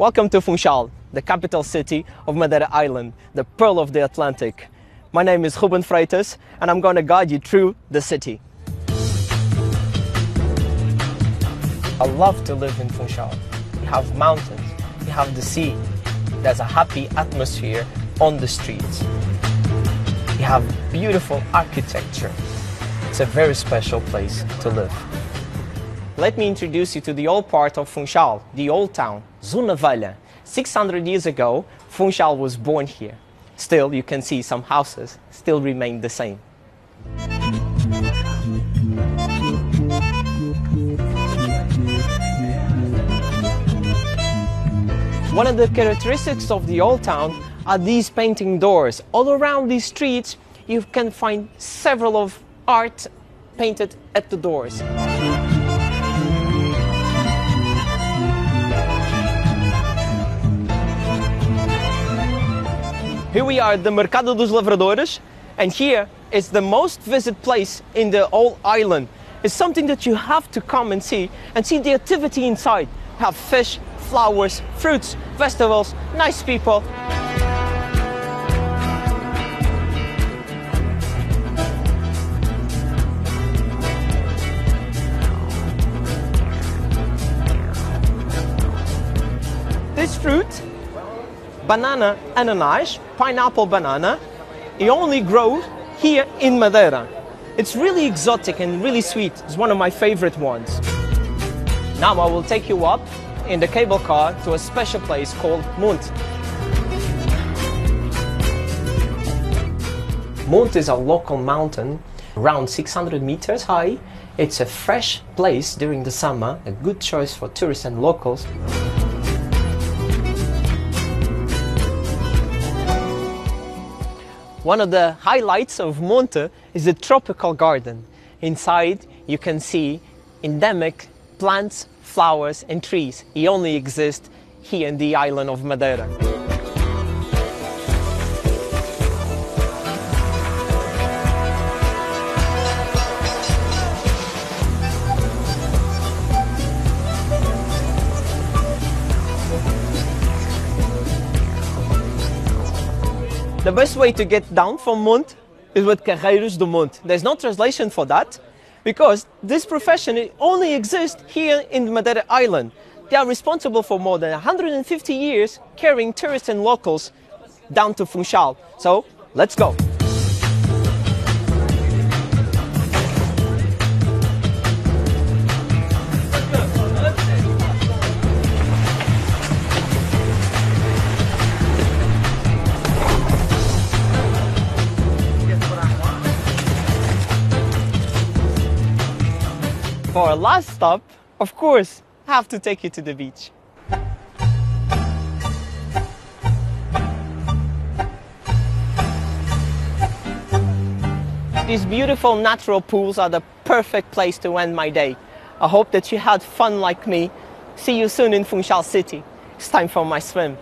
Welcome to Funchal, the capital city of Madeira Island, the pearl of the Atlantic. My name is Rúben Freitas and I'm going to guide you through the city. I love to live in Funchal. You have mountains, you have the sea, there's a happy atmosphere on the streets. You have beautiful architecture. It's a very special place to live. Let me introduce you to the old part of Funchal, the old town, Zona Velha. 600 years ago, Funchal was born here. Still, you can see some houses still remain the same. One of the characteristics of the old town are these painting doors. All around these streets, you can find several of art painted at the doors. Here we are at the Mercado dos Lavradores, and here is the most visited place in the whole island. It's something that you have to come and see, and see the activity inside. Have fish, flowers, fruits, vegetables, nice people. Banana ananas, pineapple banana, it only grows here in Madeira. It's really exotic and really sweet. It's one of my favorite ones. Now I will take you up in the cable car to a special place called Monte. Monte is a local mountain around 600 meters high. It's a fresh place during the summer, a good choice for tourists and locals. One of the highlights of Monte is the tropical garden. Inside you can see endemic plants, flowers and trees. It only exists here in the island of Madeira. The best way to get down from Monte is with Carreiros do Monte. There's no translation for that because this profession only exists here in Madeira Island. They are responsible for more than 150 years carrying tourists and locals down to Funchal. So let's go. For our last stop, of course, I have to take you to the beach. These beautiful natural pools are the perfect place to end my day. I hope that you had fun like me. See you soon in Funchal City. It's time for my swim.